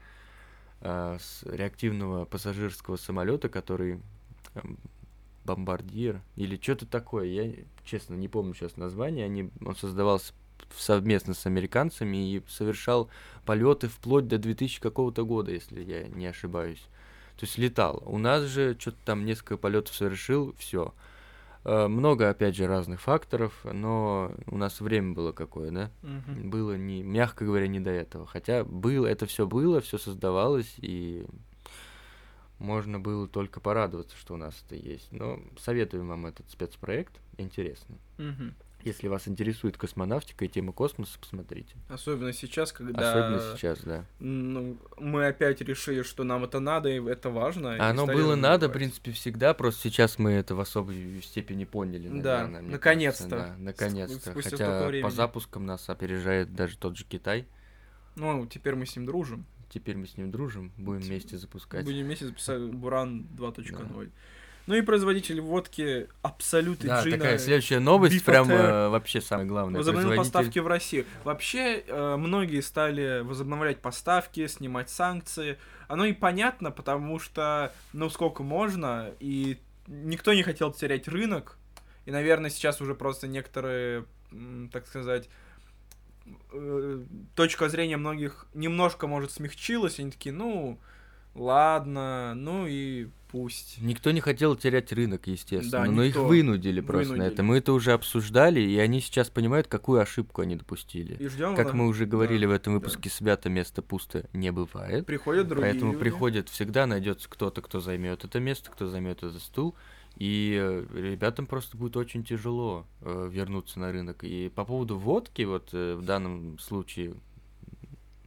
A: э, с реактивного пассажирского самолета, который бомбардир или что-то такое. Я, честно, не помню сейчас название. Они, он создавался совместно с американцами и совершал полеты вплоть до 2000 какого-то года, если я не ошибаюсь. То есть летал. У нас же что-то там несколько полетов совершил, все. Э, много, опять же, разных факторов, но у нас время было какое, да? Угу. Было не, мягко говоря, не до этого. Хотя было, это все было, все создавалось, и можно было только порадоваться, что у нас это есть. Но советуем вам этот спецпроект, интересно. Угу. Если вас интересует космонавтика и тема космоса, посмотрите.
B: Особенно сейчас, когда...
A: Особенно сейчас, да.
B: Ну, мы опять решили, что нам это надо, и это важно.
A: Оно было надо, в принципе, всегда, просто сейчас мы это в особой степени поняли,
B: наверное, Да, наконец-то. Да,
A: наконец-то. Хотя по запускам нас опережает даже тот же Китай.
B: Ну, теперь мы с ним дружим.
A: Теперь мы с ним дружим, будем вместе запускать.
B: Будем вместе записать Буран 2.0. Да. Ну и производитель водки Абсолют и
A: да, Джина. такая следующая новость, прям э, вообще самое главное.
B: Возобновил производитель... поставки в Россию. Вообще, э, многие стали возобновлять поставки, снимать санкции. Оно и понятно, потому что, ну, сколько можно, и никто не хотел терять рынок. И, наверное, сейчас уже просто некоторые, так сказать, точка зрения многих немножко, может, смягчилась, они такие, ну, ладно, ну и пусть.
A: Никто не хотел терять рынок, естественно, да, но их вынудили просто вынудили. на это. Мы это уже обсуждали, и они сейчас понимают, какую ошибку они допустили. И ждем, как мы уже говорили да, в этом выпуске, да. свято место пусто не бывает.
B: Приходят другие
A: Поэтому
B: люди.
A: приходят, всегда найдется кто-то, кто займет это место, кто займет этот стул. И э, ребятам просто будет очень тяжело э, вернуться на рынок. И по поводу водки, вот э, в данном случае,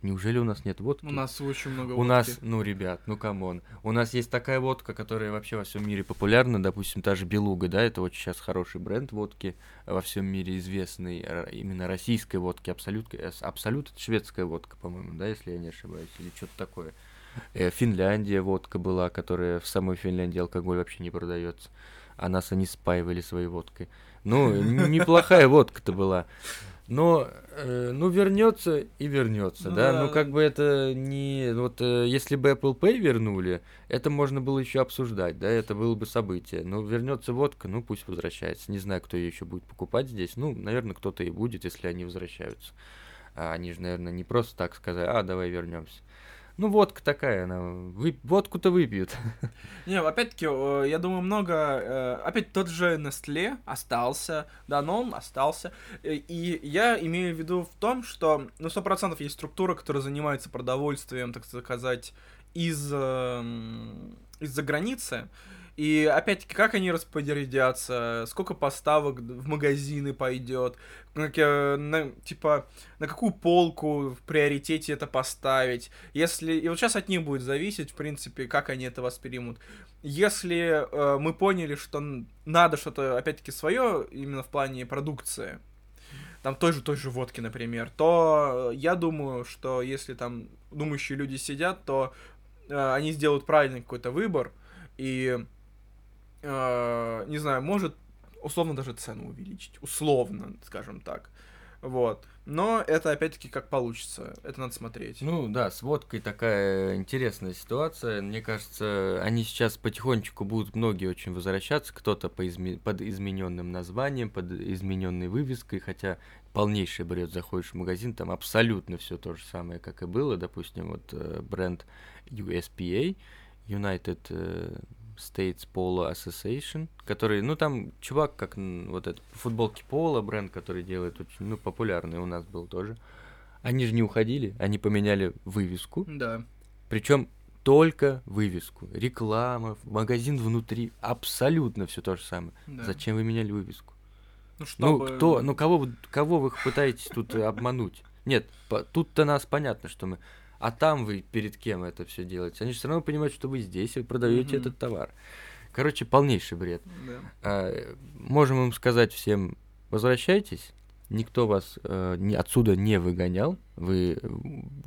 A: неужели у нас нет водки? У
B: нас очень много
A: водки. У нас, ну, ребят, ну come on. У нас есть такая водка, которая вообще во всем мире популярна, допустим, та же Белуга, да, это очень сейчас хороший бренд водки, во всем мире известный, именно российской водки, Абсолют, Абсолют это шведская водка, по-моему, да, если я не ошибаюсь, или что-то такое. Э, Финляндия водка была, которая в самой Финляндии алкоголь вообще не продается. А нас они спаивали своей водкой. Ну, неплохая водка-то была. Но, э, ну, вернется и вернется, ну, да? да? Ну, как бы это не... Вот э, если бы Apple Pay вернули, это можно было еще обсуждать, да? Это было бы событие. Но вернется водка, ну, пусть возвращается. Не знаю, кто ее еще будет покупать здесь. Ну, наверное, кто-то и будет, если они возвращаются. А они же, наверное, не просто так сказали, а, давай вернемся. Ну, водка такая, она. Вы... Водку-то выпьют.
B: Не, опять-таки, я думаю, много. Э, опять тот же Nestle остался, Данон остался. Э, и я имею в виду в том, что, ну, сто процентов есть структура, которая занимается продовольствием, так сказать, из, из-за границы, и опять-таки, как они распорядятся, сколько поставок в магазины пойдет, на, типа, на какую полку в приоритете это поставить. Если. И вот сейчас от них будет зависеть, в принципе, как они это воспримут. Если э, мы поняли, что надо что-то, опять-таки, свое, именно в плане продукции, там той же той же водки, например, то я думаю, что если там думающие люди сидят, то э, они сделают правильный какой-то выбор и э, не знаю, может условно даже цену увеличить, условно, скажем так. Вот. Но это опять-таки как получится. Это надо смотреть.
A: Ну да, с водкой такая интересная ситуация. Мне кажется, они сейчас потихонечку будут многие очень возвращаться. Кто-то по изме... под измененным названием, под измененной вывеской, хотя полнейший бред. Заходишь в магазин, там абсолютно все то же самое, как и было. Допустим, вот э, бренд USPA, United э, States Polo Association, который, ну там чувак, как вот этот футболки Polo бренд, который делает очень, ну популярный у нас был тоже. Они же не уходили, они поменяли вывеску.
B: Да.
A: Причем только вывеску, реклама, магазин внутри, абсолютно все то же самое. Да. Зачем вы меняли вывеску? Ну, чтобы... ну кто, ну кого, кого вы пытаетесь тут обмануть? Нет, тут-то нас понятно, что мы а там вы перед кем это все делаете? Они же все равно понимают, что вы здесь и продаете mm-hmm. этот товар. Короче, полнейший бред.
B: Да.
A: А, можем им сказать всем, возвращайтесь, никто вас э, не, отсюда не выгонял, вы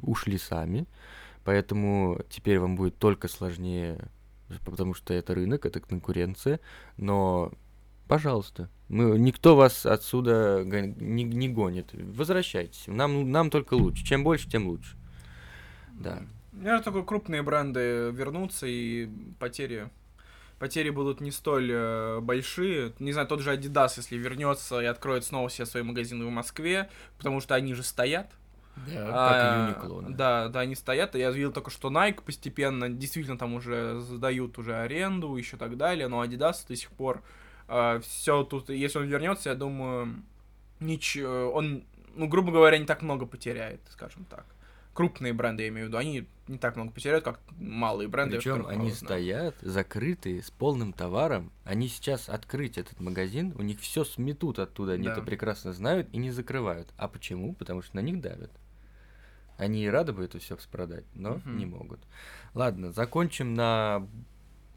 A: ушли сами, поэтому теперь вам будет только сложнее, потому что это рынок, это конкуренция, но пожалуйста, мы, никто вас отсюда не, не гонит, возвращайтесь, нам, нам только лучше, чем больше, тем лучше. Да.
B: Я только крупные бренды вернутся, и потери потери будут не столь э, большие. Не знаю, тот же Adidas, если вернется и откроет снова все свои магазины в Москве, потому что они же стоят.
A: Да, а, как и Uniqlo.
B: Да. да, да, они стоят. Я видел только, что Nike постепенно действительно там уже сдают уже аренду, еще так далее, но Adidas до сих пор э, все тут, если он вернется, я думаю, ничего, он, ну, грубо говоря, не так много потеряет, скажем так крупные бренды, я имею в виду, они не так много потеряют, как малые бренды.
A: Причем они стоят закрытые, с полным товаром. Они сейчас открыть этот магазин, у них все сметут оттуда, они да. это прекрасно знают и не закрывают. А почему? Потому что на них давят. Они и рады бы это все продать, но угу. не могут. Ладно, закончим на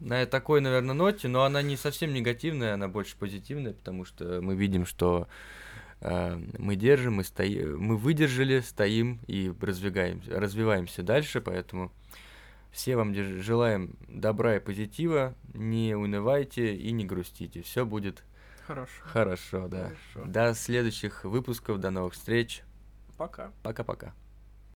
A: на такой, наверное, ноте, но она не совсем негативная, она больше позитивная, потому что мы видим, что мы держим, мы, стоим, мы выдержали, стоим и развиваемся, развиваемся дальше, поэтому все вам желаем добра и позитива, не унывайте и не грустите, все будет
B: хорошо.
A: Хорошо, да. Хорошо. До следующих выпусков, до новых встреч.
B: Пока.
A: Пока-пока.